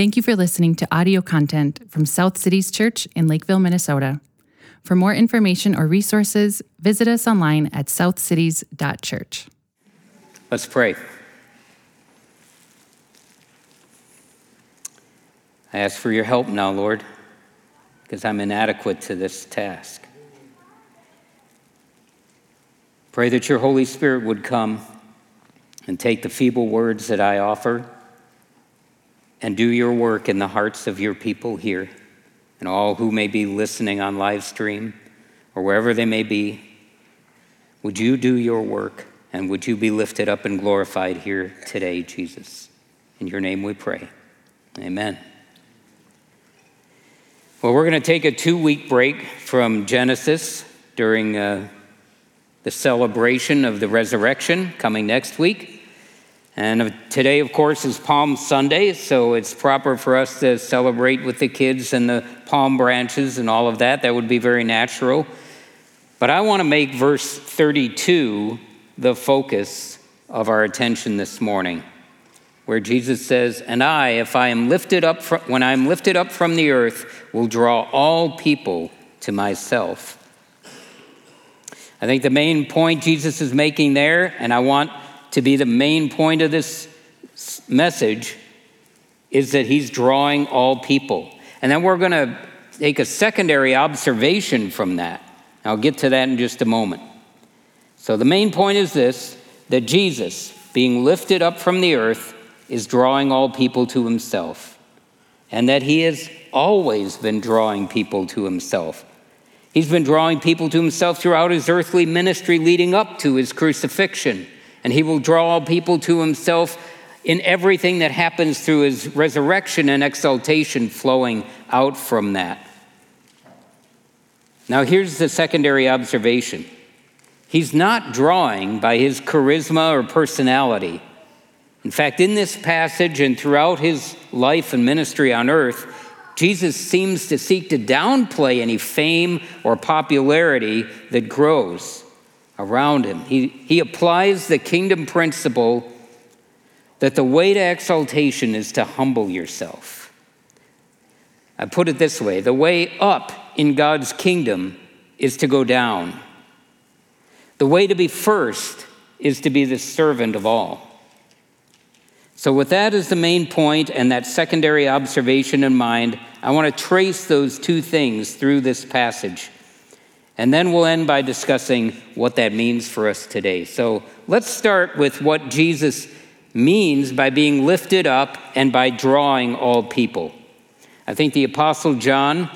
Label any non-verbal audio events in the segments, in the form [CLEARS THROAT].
Thank you for listening to audio content from South Cities Church in Lakeville, Minnesota. For more information or resources, visit us online at southcities.church. Let's pray. I ask for your help now, Lord, because I'm inadequate to this task. Pray that your Holy Spirit would come and take the feeble words that I offer and do your work in the hearts of your people here and all who may be listening on live stream or wherever they may be. Would you do your work and would you be lifted up and glorified here today, Jesus? In your name we pray. Amen. Well, we're going to take a two week break from Genesis during uh, the celebration of the resurrection coming next week. And today, of course, is Palm Sunday, so it's proper for us to celebrate with the kids and the palm branches and all of that. That would be very natural. But I want to make verse 32 the focus of our attention this morning, where Jesus says, And I, if I am lifted up from, when I am lifted up from the earth, will draw all people to myself. I think the main point Jesus is making there, and I want to be the main point of this message is that he's drawing all people. And then we're going to take a secondary observation from that. I'll get to that in just a moment. So the main point is this that Jesus, being lifted up from the earth, is drawing all people to himself, and that he has always been drawing people to himself. He's been drawing people to himself throughout his earthly ministry leading up to his crucifixion and he will draw people to himself in everything that happens through his resurrection and exaltation flowing out from that. Now, here's the secondary observation He's not drawing by his charisma or personality. In fact, in this passage and throughout his life and ministry on earth, Jesus seems to seek to downplay any fame or popularity that grows around him. He, he applies the kingdom principle that the way to exaltation is to humble yourself. I put it this way the way up in God's kingdom is to go down. The way to be first is to be the servant of all. So, with that as the main point and that secondary observation in mind, I want to trace those two things through this passage. And then we'll end by discussing what that means for us today. So let's start with what Jesus means by being lifted up and by drawing all people. I think the Apostle John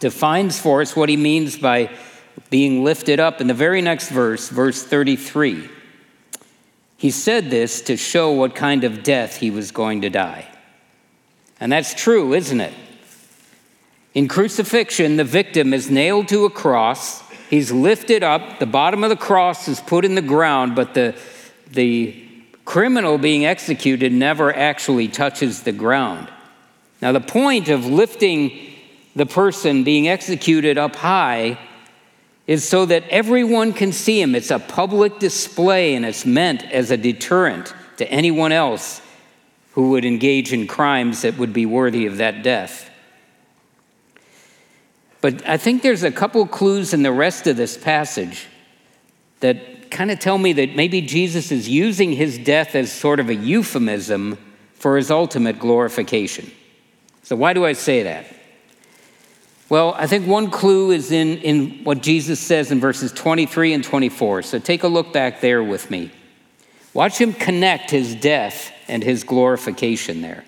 defines for us what he means by being lifted up in the very next verse, verse 33. He said this to show what kind of death he was going to die. And that's true, isn't it? In crucifixion, the victim is nailed to a cross. He's lifted up. The bottom of the cross is put in the ground, but the, the criminal being executed never actually touches the ground. Now, the point of lifting the person being executed up high is so that everyone can see him. It's a public display and it's meant as a deterrent to anyone else who would engage in crimes that would be worthy of that death. But I think there's a couple clues in the rest of this passage that kind of tell me that maybe Jesus is using his death as sort of a euphemism for his ultimate glorification. So, why do I say that? Well, I think one clue is in, in what Jesus says in verses 23 and 24. So, take a look back there with me. Watch him connect his death and his glorification there.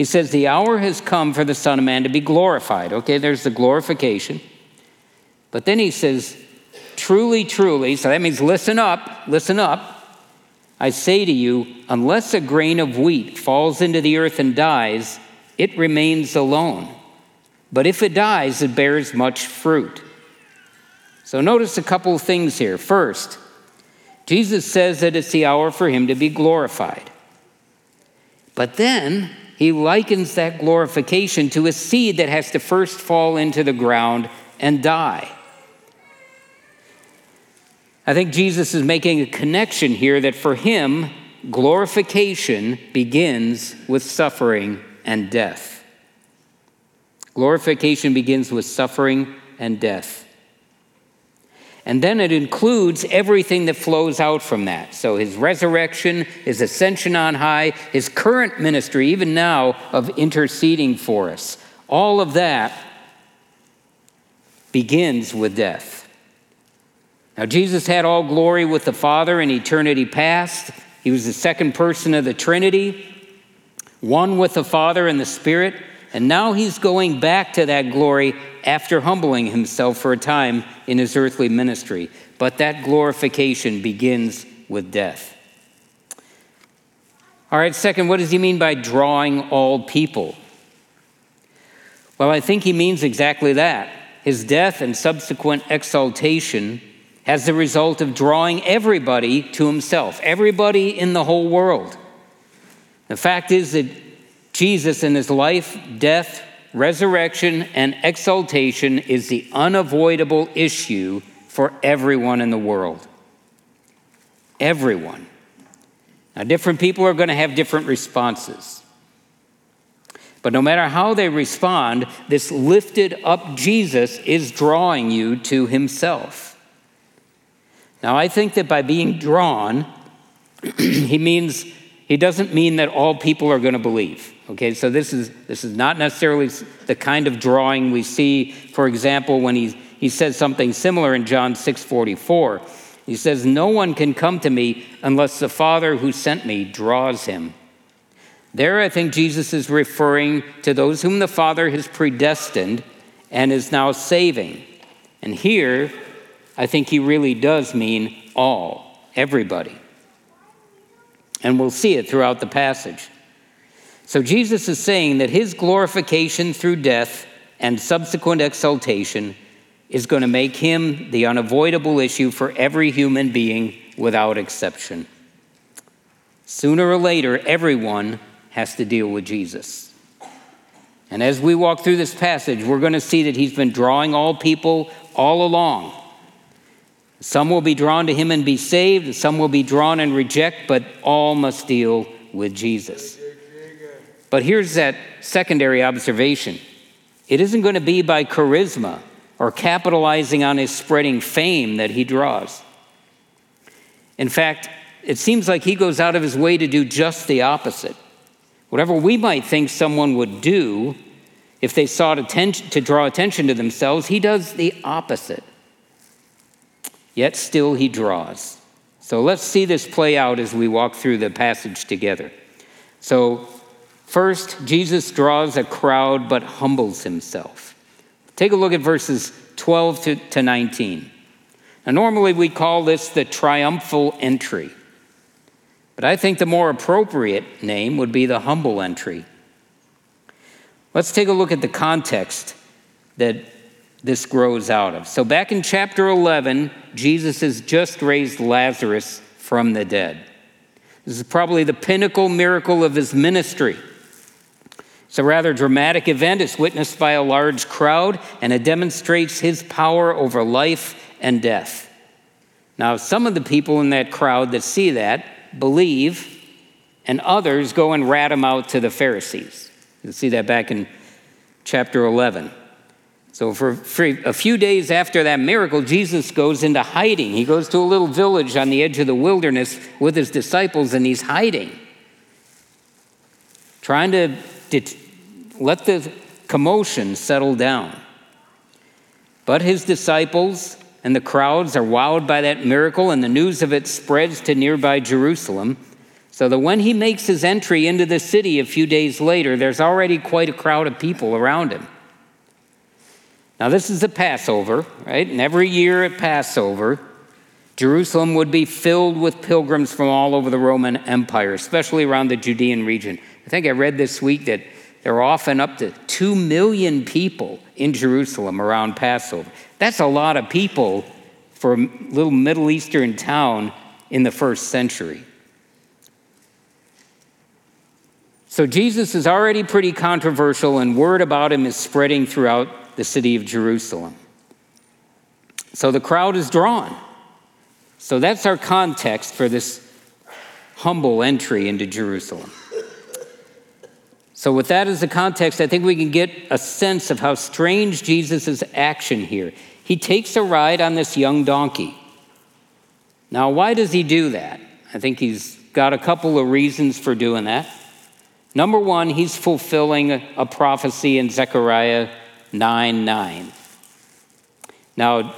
He says, The hour has come for the Son of Man to be glorified. Okay, there's the glorification. But then he says, Truly, truly, so that means listen up, listen up. I say to you, unless a grain of wheat falls into the earth and dies, it remains alone. But if it dies, it bears much fruit. So notice a couple of things here. First, Jesus says that it's the hour for him to be glorified. But then he likens that glorification to a seed that has to first fall into the ground and die. I think Jesus is making a connection here that for him, glorification begins with suffering and death. Glorification begins with suffering and death. And then it includes everything that flows out from that. So his resurrection, his ascension on high, his current ministry, even now, of interceding for us. All of that begins with death. Now, Jesus had all glory with the Father in eternity past. He was the second person of the Trinity, one with the Father and the Spirit. And now he's going back to that glory after humbling himself for a time in his earthly ministry. But that glorification begins with death. All right, second, what does he mean by drawing all people? Well, I think he means exactly that. His death and subsequent exaltation as the result of drawing everybody to himself, everybody in the whole world. The fact is that Jesus, in his life, death, resurrection, and exaltation, is the unavoidable issue for everyone in the world. Everyone. Now, different people are going to have different responses. But no matter how they respond, this lifted up Jesus is drawing you to himself. Now, I think that by being drawn, [CLEARS THROAT] he means he doesn't mean that all people are going to believe. Okay, so this is this is not necessarily the kind of drawing we see, for example, when he, he says something similar in John 6:44. He says, No one can come to me unless the Father who sent me draws him. There, I think Jesus is referring to those whom the Father has predestined and is now saving. And here, I think he really does mean all, everybody. And we'll see it throughout the passage. So Jesus is saying that his glorification through death and subsequent exaltation is going to make him the unavoidable issue for every human being without exception. Sooner or later, everyone has to deal with Jesus. And as we walk through this passage, we're going to see that he's been drawing all people all along. Some will be drawn to him and be saved, some will be drawn and reject, but all must deal with Jesus. But here's that secondary observation it isn't going to be by charisma or capitalizing on his spreading fame that he draws. In fact, it seems like he goes out of his way to do just the opposite. Whatever we might think someone would do if they sought attention, to draw attention to themselves, he does the opposite yet still he draws. So let's see this play out as we walk through the passage together. So, first, Jesus draws a crowd but humbles himself. Take a look at verses 12 to, to 19. Now, normally we call this the triumphal entry, but I think the more appropriate name would be the humble entry. Let's take a look at the context that this grows out of. So, back in chapter 11, Jesus has just raised Lazarus from the dead. This is probably the pinnacle miracle of his ministry. It's a rather dramatic event. It's witnessed by a large crowd, and it demonstrates his power over life and death. Now, some of the people in that crowd that see that believe, and others go and rat him out to the Pharisees. You see that back in chapter 11. So, for, for, a few days after that miracle, Jesus goes into hiding. He goes to a little village on the edge of the wilderness with his disciples, and he's hiding, trying to let the commotion settle down. But his disciples and the crowds are wowed by that miracle, and the news of it spreads to nearby Jerusalem. So that when he makes his entry into the city a few days later, there's already quite a crowd of people around him. Now, this is the Passover, right? And every year at Passover, Jerusalem would be filled with pilgrims from all over the Roman Empire, especially around the Judean region. I think I read this week that there are often up to 2 million people in Jerusalem around Passover. That's a lot of people for a little Middle Eastern town in the first century. So Jesus is already pretty controversial, and word about him is spreading throughout the city of Jerusalem. So the crowd is drawn. So that's our context for this humble entry into Jerusalem. So, with that as the context, I think we can get a sense of how strange Jesus' action here. He takes a ride on this young donkey. Now, why does he do that? I think he's got a couple of reasons for doing that. Number one, he's fulfilling a prophecy in Zechariah 9 9. Now,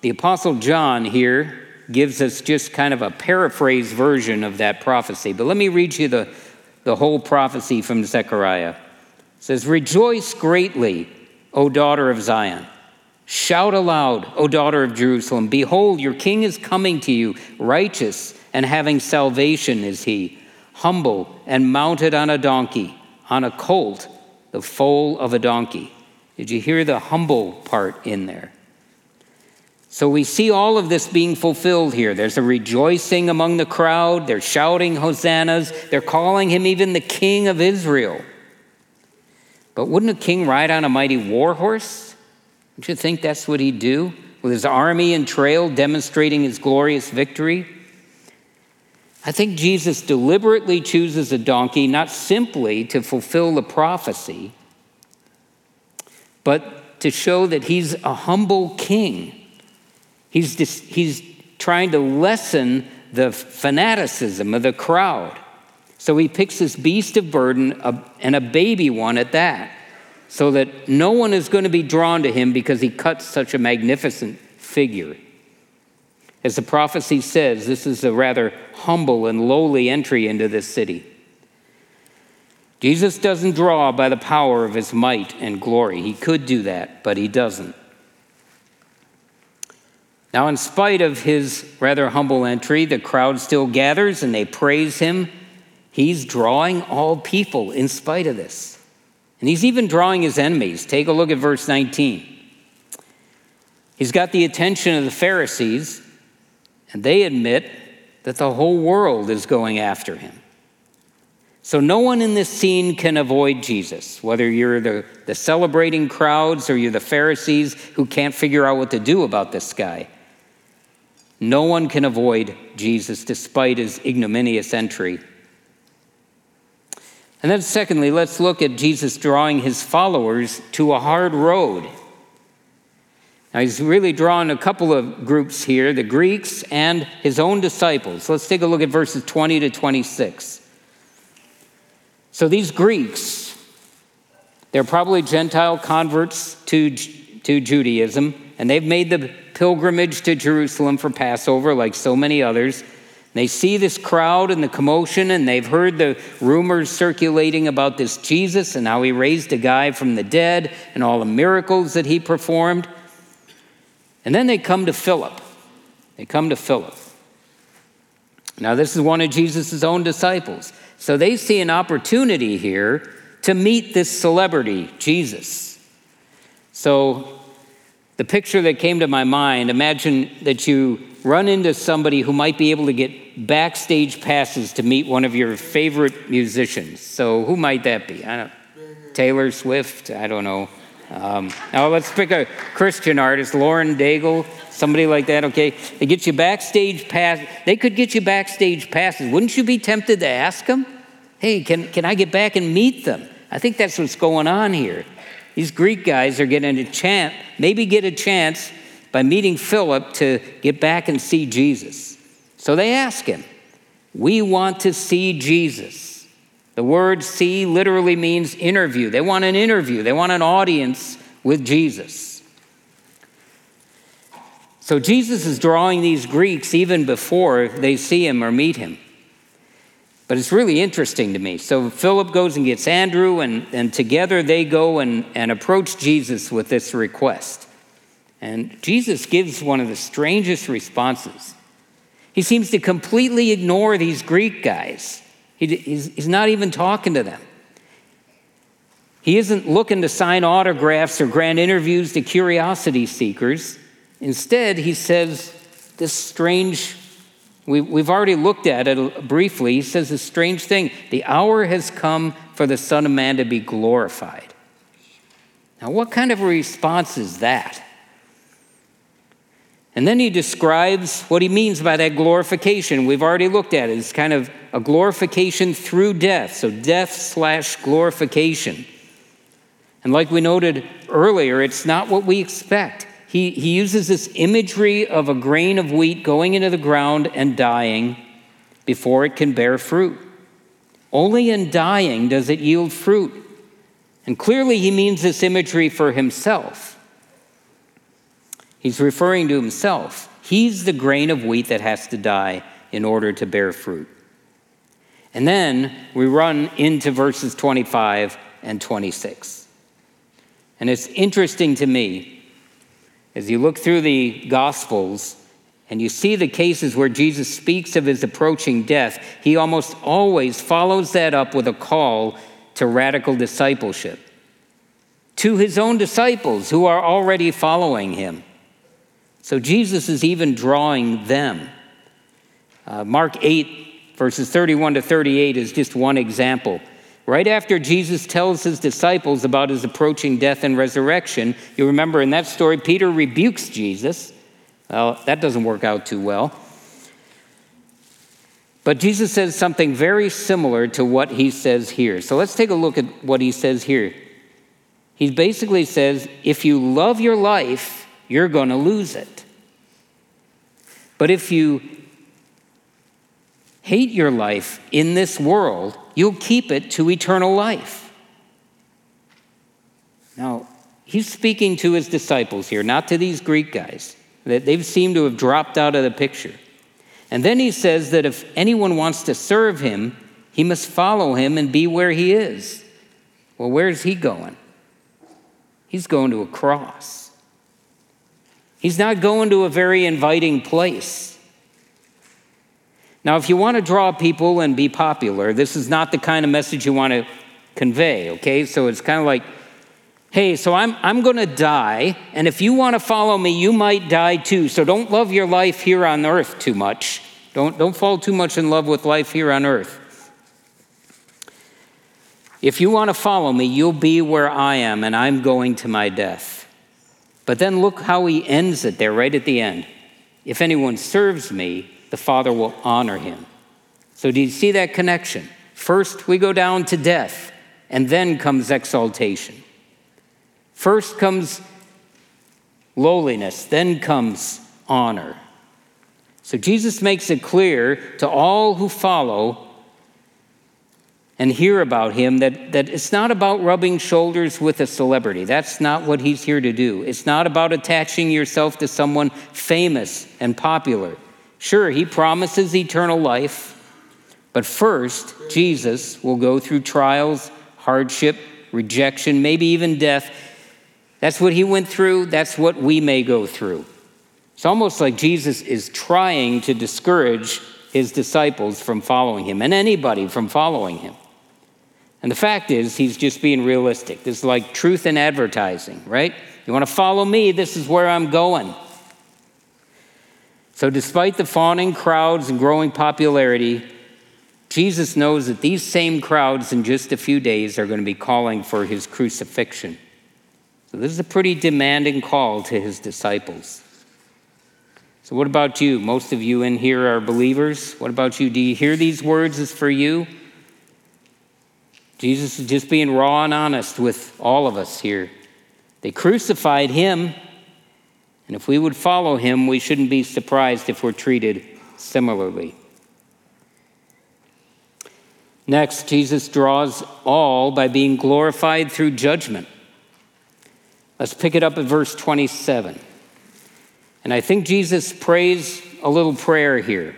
the Apostle John here gives us just kind of a paraphrase version of that prophecy, but let me read you the, the whole prophecy from Zechariah. It says, Rejoice greatly, O daughter of Zion. Shout aloud, O daughter of Jerusalem. Behold, your king is coming to you, righteous and having salvation is he, humble and mounted on a donkey, on a colt, the foal of a donkey. Did you hear the humble part in there? So we see all of this being fulfilled here. There's a rejoicing among the crowd. They're shouting hosannas. They're calling him even the king of Israel. But wouldn't a king ride on a mighty war horse? Don't you think that's what he'd do? With his army and trail demonstrating his glorious victory? I think Jesus deliberately chooses a donkey not simply to fulfill the prophecy, but to show that he's a humble king He's, just, he's trying to lessen the fanaticism of the crowd. So he picks this beast of burden and a baby one at that, so that no one is going to be drawn to him because he cuts such a magnificent figure. As the prophecy says, this is a rather humble and lowly entry into this city. Jesus doesn't draw by the power of his might and glory. He could do that, but he doesn't. Now, in spite of his rather humble entry, the crowd still gathers and they praise him. He's drawing all people in spite of this. And he's even drawing his enemies. Take a look at verse 19. He's got the attention of the Pharisees, and they admit that the whole world is going after him. So, no one in this scene can avoid Jesus, whether you're the, the celebrating crowds or you're the Pharisees who can't figure out what to do about this guy. No one can avoid Jesus despite his ignominious entry. And then, secondly, let's look at Jesus drawing his followers to a hard road. Now, he's really drawn a couple of groups here the Greeks and his own disciples. Let's take a look at verses 20 to 26. So, these Greeks, they're probably Gentile converts to, to Judaism, and they've made the pilgrimage to Jerusalem for Passover, like so many others. They see this crowd and the commotion, and they've heard the rumors circulating about this Jesus and how he raised a guy from the dead and all the miracles that he performed. And then they come to Philip. They come to Philip. Now, this is one of Jesus' own disciples. So they see an opportunity here to meet this celebrity, Jesus. So the picture that came to my mind imagine that you run into somebody who might be able to get backstage passes to meet one of your favorite musicians. So, who might that be? I don't Taylor Swift? I don't know. Um, now, let's pick a Christian artist, Lauren Daigle, somebody like that, okay? They get you backstage pass. They could get you backstage passes. Wouldn't you be tempted to ask them, hey, can, can I get back and meet them? I think that's what's going on here. These Greek guys are getting a chance, maybe get a chance by meeting Philip to get back and see Jesus. So they ask him, We want to see Jesus. The word see literally means interview. They want an interview, they want an audience with Jesus. So Jesus is drawing these Greeks even before they see him or meet him. But it's really interesting to me. So Philip goes and gets Andrew, and, and together they go and, and approach Jesus with this request. And Jesus gives one of the strangest responses. He seems to completely ignore these Greek guys, he, he's, he's not even talking to them. He isn't looking to sign autographs or grant interviews to curiosity seekers. Instead, he says this strange we, we've already looked at it briefly. He says a strange thing the hour has come for the Son of Man to be glorified. Now, what kind of a response is that? And then he describes what he means by that glorification. We've already looked at it. It's kind of a glorification through death. So, death slash glorification. And like we noted earlier, it's not what we expect. He, he uses this imagery of a grain of wheat going into the ground and dying before it can bear fruit. Only in dying does it yield fruit. And clearly, he means this imagery for himself. He's referring to himself. He's the grain of wheat that has to die in order to bear fruit. And then we run into verses 25 and 26. And it's interesting to me as you look through the Gospels and you see the cases where Jesus speaks of his approaching death, he almost always follows that up with a call to radical discipleship to his own disciples who are already following him. So Jesus is even drawing them. Uh, Mark 8, verses 31 to 38 is just one example. Right after Jesus tells his disciples about his approaching death and resurrection, you remember in that story, Peter rebukes Jesus. Well, that doesn't work out too well. But Jesus says something very similar to what he says here. So let's take a look at what he says here. He basically says if you love your life, you're going to lose it. But if you hate your life in this world, you'll keep it to eternal life. Now, he's speaking to his disciples here, not to these Greek guys. They've seemed to have dropped out of the picture. And then he says that if anyone wants to serve him, he must follow him and be where he is. Well, where's he going? He's going to a cross. He's not going to a very inviting place. Now, if you want to draw people and be popular, this is not the kind of message you want to convey, okay? So it's kind of like, hey, so I'm, I'm going to die, and if you want to follow me, you might die too. So don't love your life here on earth too much. Don't, don't fall too much in love with life here on earth. If you want to follow me, you'll be where I am, and I'm going to my death. But then look how he ends it there, right at the end. If anyone serves me, the Father will honor him. So, do you see that connection? First, we go down to death, and then comes exaltation. First comes lowliness, then comes honor. So, Jesus makes it clear to all who follow and hear about him that, that it's not about rubbing shoulders with a celebrity. That's not what he's here to do. It's not about attaching yourself to someone famous and popular. Sure, he promises eternal life, but first, Jesus will go through trials, hardship, rejection, maybe even death. That's what he went through, that's what we may go through. It's almost like Jesus is trying to discourage his disciples from following him and anybody from following him. And the fact is, he's just being realistic. This is like truth in advertising, right? You want to follow me? This is where I'm going. So, despite the fawning crowds and growing popularity, Jesus knows that these same crowds in just a few days are going to be calling for his crucifixion. So, this is a pretty demanding call to his disciples. So, what about you? Most of you in here are believers. What about you? Do you hear these words as for you? Jesus is just being raw and honest with all of us here. They crucified him, and if we would follow him, we shouldn't be surprised if we're treated similarly. Next, Jesus draws all by being glorified through judgment. Let's pick it up at verse 27. And I think Jesus prays a little prayer here.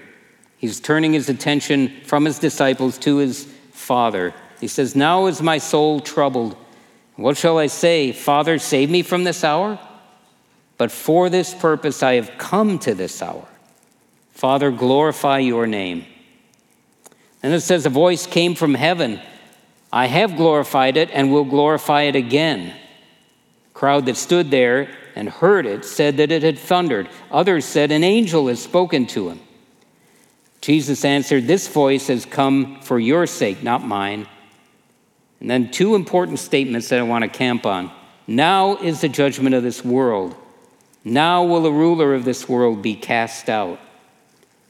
He's turning his attention from his disciples to his Father. He says, Now is my soul troubled. What shall I say? Father, save me from this hour? But for this purpose I have come to this hour. Father, glorify your name. And it says, A voice came from heaven. I have glorified it and will glorify it again. crowd that stood there and heard it said that it had thundered. Others said, An angel has spoken to him. Jesus answered, This voice has come for your sake, not mine. And then two important statements that I want to camp on. Now is the judgment of this world. Now will the ruler of this world be cast out.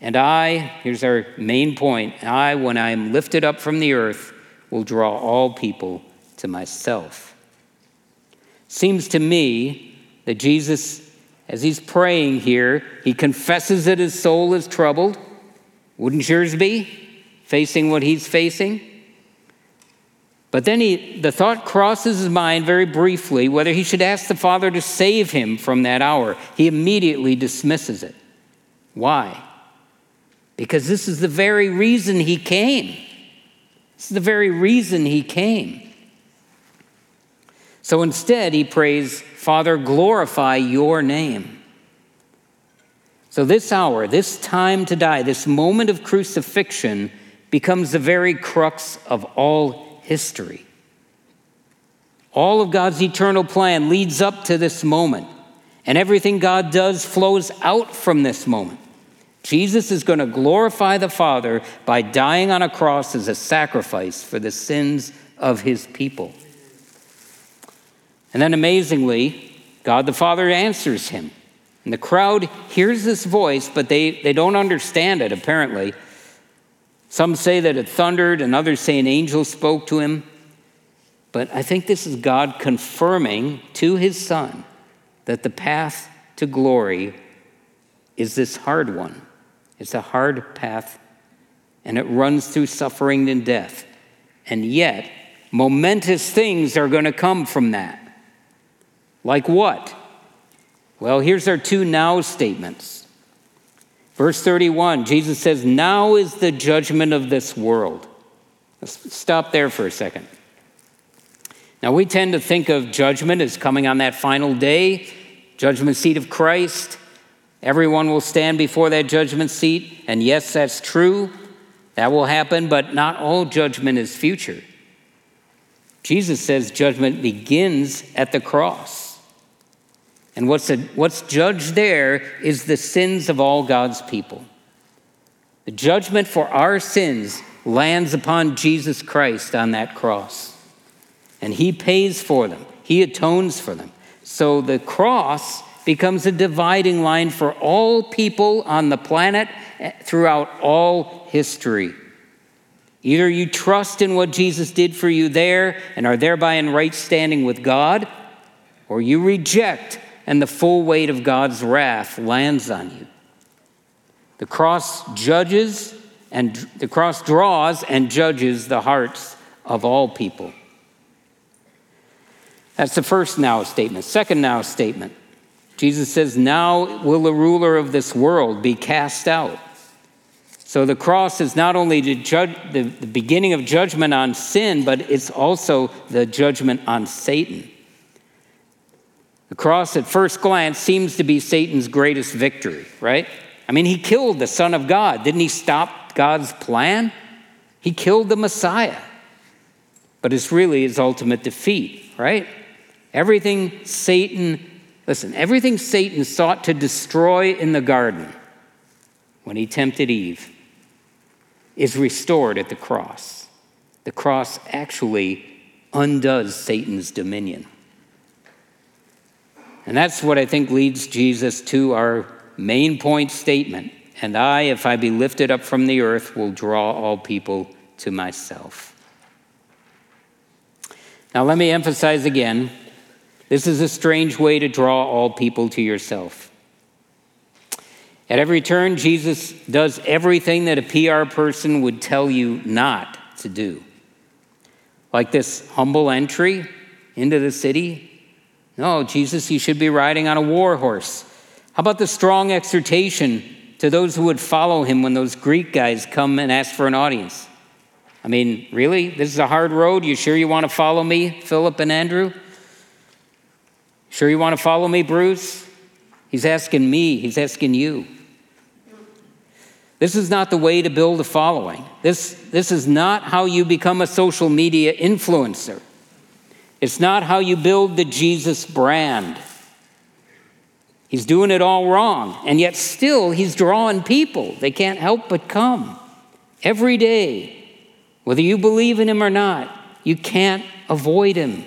And I, here's our main point I, when I am lifted up from the earth, will draw all people to myself. Seems to me that Jesus, as he's praying here, he confesses that his soul is troubled. Wouldn't yours be, facing what he's facing? But then he, the thought crosses his mind very briefly whether he should ask the Father to save him from that hour. He immediately dismisses it. Why? Because this is the very reason he came. This is the very reason he came. So instead, he prays, Father, glorify your name. So, this hour, this time to die, this moment of crucifixion becomes the very crux of all history. All of God's eternal plan leads up to this moment, and everything God does flows out from this moment. Jesus is going to glorify the Father by dying on a cross as a sacrifice for the sins of his people. And then amazingly, God the Father answers him. And the crowd hears this voice, but they, they don't understand it, apparently. Some say that it thundered, and others say an angel spoke to him. But I think this is God confirming to his Son that the path to glory is this hard one. It's a hard path, and it runs through suffering and death. And yet, momentous things are going to come from that. Like what? Well, here's our two now statements. Verse 31, Jesus says, Now is the judgment of this world. Let's stop there for a second. Now, we tend to think of judgment as coming on that final day, judgment seat of Christ. Everyone will stand before that judgment seat. And yes, that's true. That will happen, but not all judgment is future. Jesus says judgment begins at the cross. And what's, a, what's judged there is the sins of all God's people. The judgment for our sins lands upon Jesus Christ on that cross. And he pays for them, he atones for them. So the cross becomes a dividing line for all people on the planet eh, throughout all history. Either you trust in what Jesus did for you there and are thereby in right standing with God, or you reject and the full weight of God's wrath lands on you. The cross judges and the cross draws and judges the hearts of all people. That's the first now statement. Second now statement Jesus says, Now will the ruler of this world be cast out. So the cross is not only the, judge, the, the beginning of judgment on sin, but it's also the judgment on Satan. The cross, at first glance, seems to be Satan's greatest victory, right? I mean, he killed the Son of God. Didn't he stop God's plan? He killed the Messiah. But it's really his ultimate defeat, right? Everything Satan Listen, everything Satan sought to destroy in the garden when he tempted Eve is restored at the cross. The cross actually undoes Satan's dominion. And that's what I think leads Jesus to our main point statement. And I, if I be lifted up from the earth, will draw all people to myself. Now, let me emphasize again this is a strange way to draw all people to yourself. At every turn, Jesus does everything that a PR person would tell you not to do. Like this humble entry into the city. No, Jesus, you should be riding on a war horse. How about the strong exhortation to those who would follow him when those Greek guys come and ask for an audience? I mean, really? This is a hard road. You sure you want to follow me, Philip and Andrew? Sure, you want to follow me, Bruce? He's asking me, he's asking you. This is not the way to build a following. This, this is not how you become a social media influencer. It's not how you build the Jesus brand. He's doing it all wrong, and yet still he's drawing people. They can't help but come every day. Whether you believe in him or not, you can't avoid him.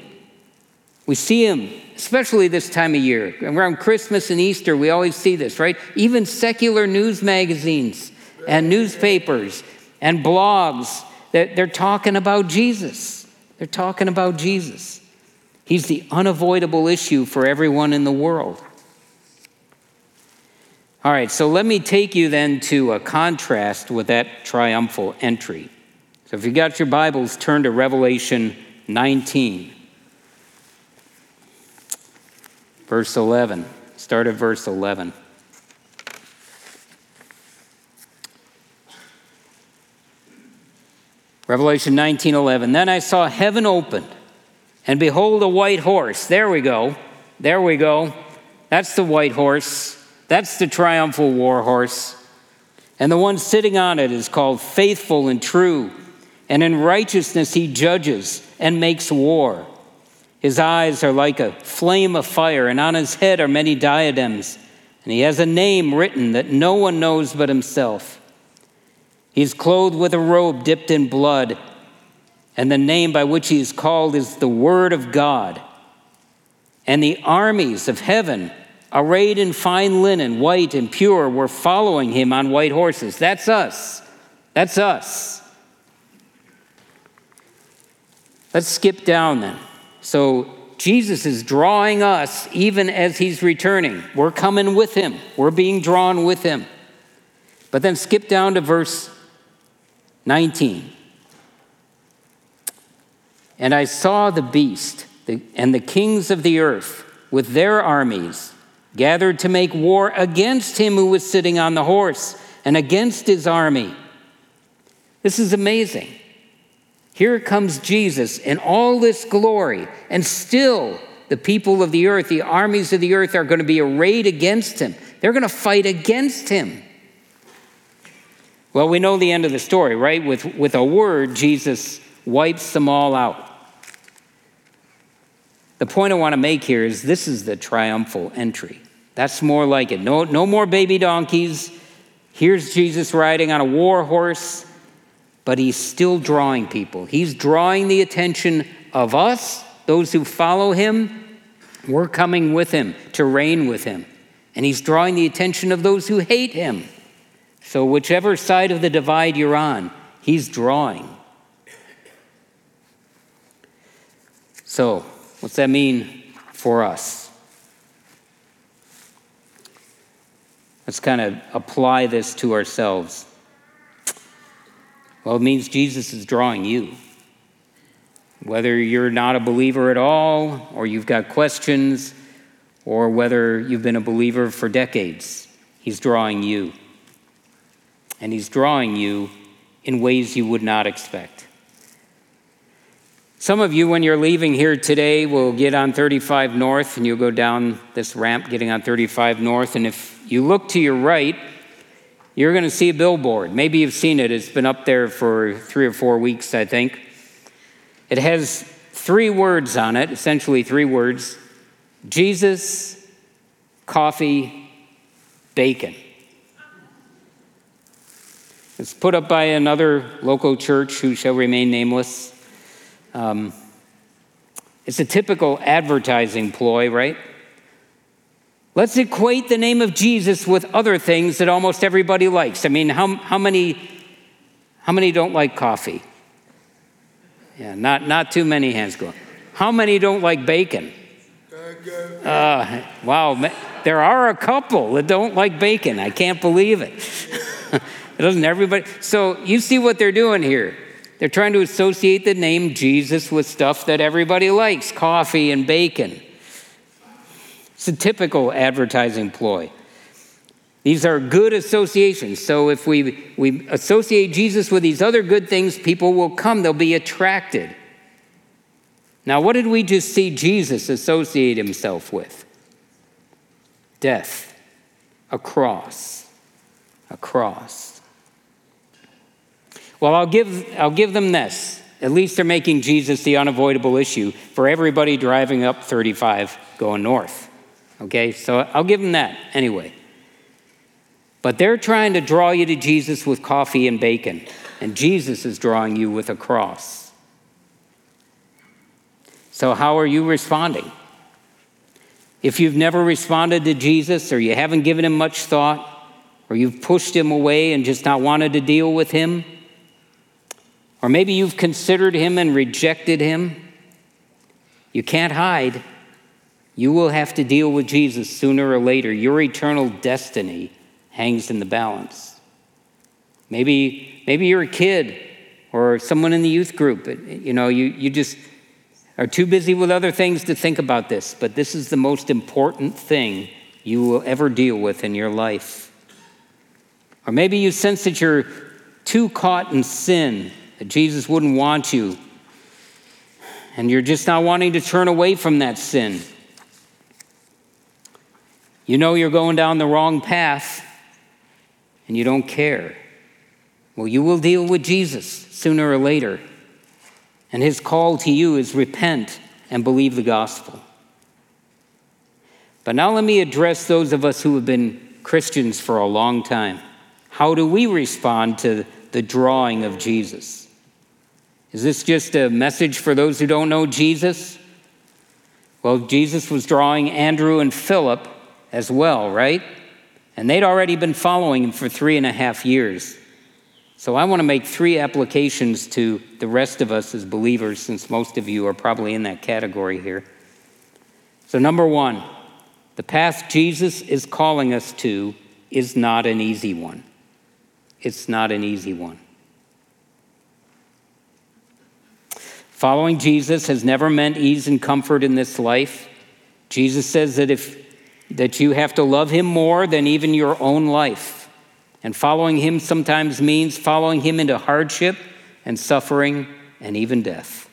We see him especially this time of year. Around Christmas and Easter, we always see this, right? Even secular news magazines and newspapers and blogs. They're, they're talking about Jesus. They're talking about Jesus. He's the unavoidable issue for everyone in the world. All right, so let me take you then to a contrast with that triumphal entry. So if you got your Bibles, turn to Revelation 19, verse 11. Start at verse 11. Revelation 19:11 Then I saw heaven opened and behold a white horse. There we go. There we go. That's the white horse. That's the triumphal war horse. And the one sitting on it is called faithful and true. And in righteousness he judges and makes war. His eyes are like a flame of fire, and on his head are many diadems. And he has a name written that no one knows but himself. He's clothed with a robe dipped in blood, and the name by which he is called is the Word of God. And the armies of heaven arrayed in fine linen, white and pure, were following him on white horses. That's us. That's us. Let's skip down then. So, Jesus is drawing us even as he's returning. We're coming with him, we're being drawn with him. But then skip down to verse 19. And I saw the beast and the kings of the earth with their armies gathered to make war against him who was sitting on the horse and against his army. This is amazing. Here comes Jesus in all this glory, and still the people of the earth, the armies of the earth, are going to be arrayed against him. They're going to fight against him. Well, we know the end of the story, right? With, with a word, Jesus wipes them all out. The point I want to make here is this is the triumphal entry. That's more like it. No, no more baby donkeys. Here's Jesus riding on a war horse, but he's still drawing people. He's drawing the attention of us, those who follow him. We're coming with him to reign with him. And he's drawing the attention of those who hate him. So, whichever side of the divide you're on, he's drawing. So, What's that mean for us? Let's kind of apply this to ourselves. Well, it means Jesus is drawing you. Whether you're not a believer at all, or you've got questions, or whether you've been a believer for decades, He's drawing you. And He's drawing you in ways you would not expect. Some of you, when you're leaving here today, will get on 35 North and you'll go down this ramp getting on 35 North. And if you look to your right, you're going to see a billboard. Maybe you've seen it, it's been up there for three or four weeks, I think. It has three words on it, essentially three words Jesus, coffee, bacon. It's put up by another local church who shall remain nameless. Um, it's a typical advertising ploy, right? Let's equate the name of Jesus with other things that almost everybody likes. I mean, how, how, many, how many don't like coffee? Yeah, not, not too many hands go. How many don't like bacon? Uh, wow, there are a couple that don't like bacon. I can't believe it. [LAUGHS] Doesn't everybody? So you see what they're doing here. They're trying to associate the name Jesus with stuff that everybody likes coffee and bacon. It's a typical advertising ploy. These are good associations. So if we, we associate Jesus with these other good things, people will come, they'll be attracted. Now, what did we just see Jesus associate himself with? Death, a cross, a cross. Well, I'll give, I'll give them this. At least they're making Jesus the unavoidable issue for everybody driving up 35 going north. Okay, so I'll give them that anyway. But they're trying to draw you to Jesus with coffee and bacon, and Jesus is drawing you with a cross. So, how are you responding? If you've never responded to Jesus or you haven't given him much thought, or you've pushed him away and just not wanted to deal with him, or maybe you've considered him and rejected him, you can't hide. You will have to deal with Jesus sooner or later. Your eternal destiny hangs in the balance. Maybe, maybe you're a kid or someone in the youth group. You know, you, you just are too busy with other things to think about this, but this is the most important thing you will ever deal with in your life. Or maybe you sense that you're too caught in sin, that Jesus wouldn't want you, and you're just not wanting to turn away from that sin. You know you're going down the wrong path, and you don't care. Well, you will deal with Jesus sooner or later. And his call to you is repent and believe the gospel. But now let me address those of us who have been Christians for a long time. How do we respond to the drawing of Jesus? Is this just a message for those who don't know Jesus? Well, Jesus was drawing Andrew and Philip as well, right? And they'd already been following him for three and a half years. So I want to make three applications to the rest of us as believers, since most of you are probably in that category here. So, number one, the path Jesus is calling us to is not an easy one it's not an easy one. Following Jesus has never meant ease and comfort in this life. Jesus says that if that you have to love him more than even your own life. And following him sometimes means following him into hardship and suffering and even death.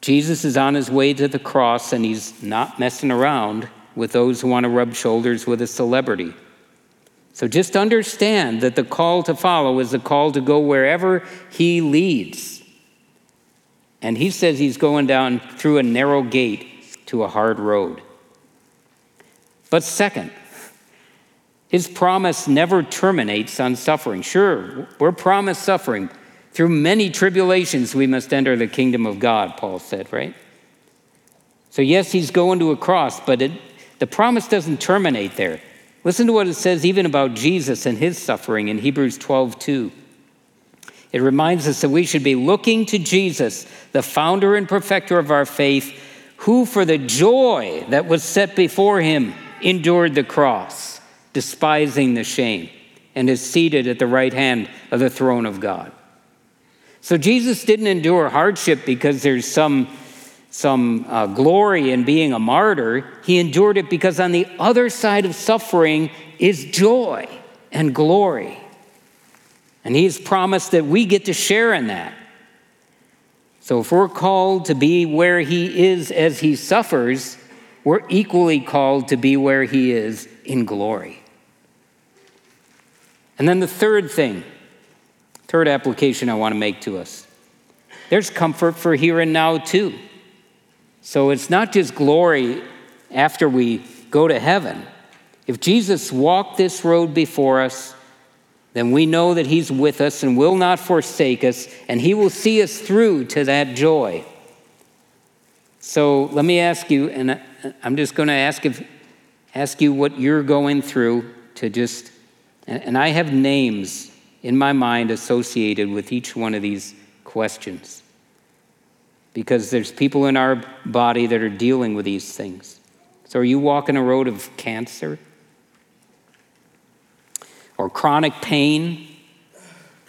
Jesus is on his way to the cross and he's not messing around with those who want to rub shoulders with a celebrity. So just understand that the call to follow is the call to go wherever He leads. And He says He's going down through a narrow gate to a hard road. But second, His promise never terminates on suffering. Sure, we're promised suffering. Through many tribulations, we must enter the kingdom of God, Paul said, right? So, yes, he's going to a cross, but it, the promise doesn't terminate there. Listen to what it says even about Jesus and his suffering in Hebrews 12 2. It reminds us that we should be looking to Jesus, the founder and perfecter of our faith, who for the joy that was set before him endured the cross, despising the shame, and is seated at the right hand of the throne of God. So Jesus didn't endure hardship because there's some some uh, glory in being a martyr, he endured it because on the other side of suffering is joy and glory. And he's promised that we get to share in that. So if we're called to be where he is as he suffers, we're equally called to be where he is in glory. And then the third thing, third application I want to make to us there's comfort for here and now too. So it's not just glory after we go to heaven. If Jesus walked this road before us, then we know that He's with us and will not forsake us, and He will see us through to that joy. So let me ask you, and I'm just going to ask if, ask you what you're going through to just, and I have names in my mind associated with each one of these questions because there's people in our body that are dealing with these things. So, are you walking a road of cancer or chronic pain?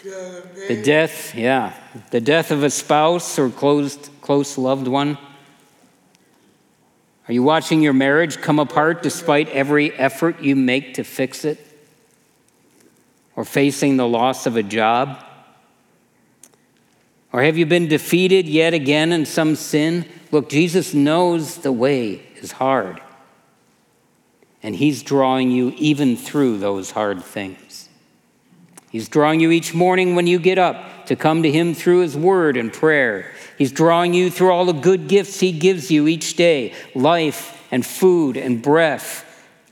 The death, yeah, the death of a spouse or close, close loved one. Are you watching your marriage come apart despite every effort you make to fix it? Or facing the loss of a job? Or have you been defeated yet again in some sin? Look, Jesus knows the way is hard. And He's drawing you even through those hard things. He's drawing you each morning when you get up to come to Him through His word and prayer. He's drawing you through all the good gifts He gives you each day life and food and breath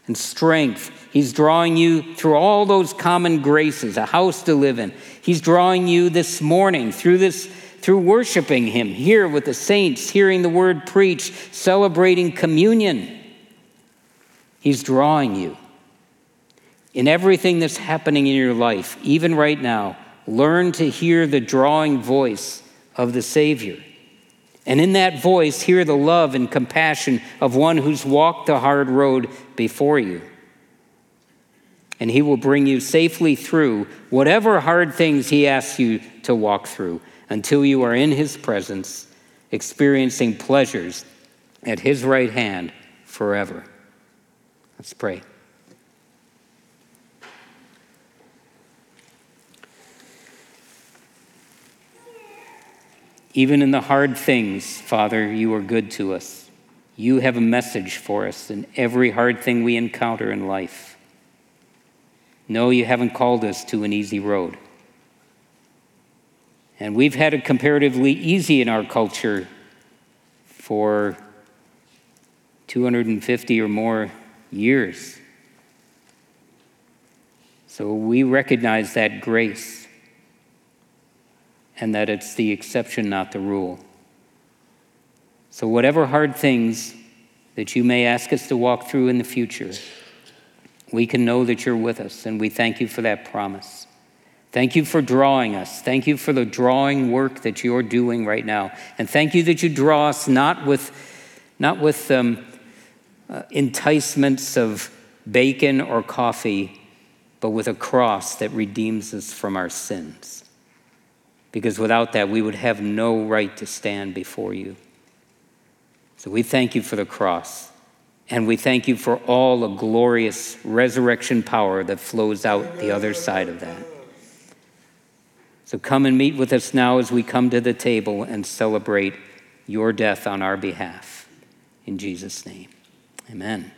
and strength. He's drawing you through all those common graces, a house to live in. He's drawing you this morning through this through worshiping him here with the saints, hearing the word preached, celebrating communion. He's drawing you. In everything that's happening in your life, even right now, learn to hear the drawing voice of the Savior. And in that voice, hear the love and compassion of one who's walked the hard road before you. And he will bring you safely through whatever hard things he asks you to walk through until you are in his presence, experiencing pleasures at his right hand forever. Let's pray. Even in the hard things, Father, you are good to us. You have a message for us in every hard thing we encounter in life. No, you haven't called us to an easy road. And we've had it comparatively easy in our culture for 250 or more years. So we recognize that grace and that it's the exception, not the rule. So, whatever hard things that you may ask us to walk through in the future, we can know that you're with us, and we thank you for that promise. Thank you for drawing us. Thank you for the drawing work that you're doing right now. And thank you that you draw us not with, not with um, uh, enticements of bacon or coffee, but with a cross that redeems us from our sins because without that, we would have no right to stand before you. So we thank you for the cross, and we thank you for all the glorious resurrection power that flows out the other side of that. So come and meet with us now as we come to the table and celebrate your death on our behalf. In Jesus' name, amen.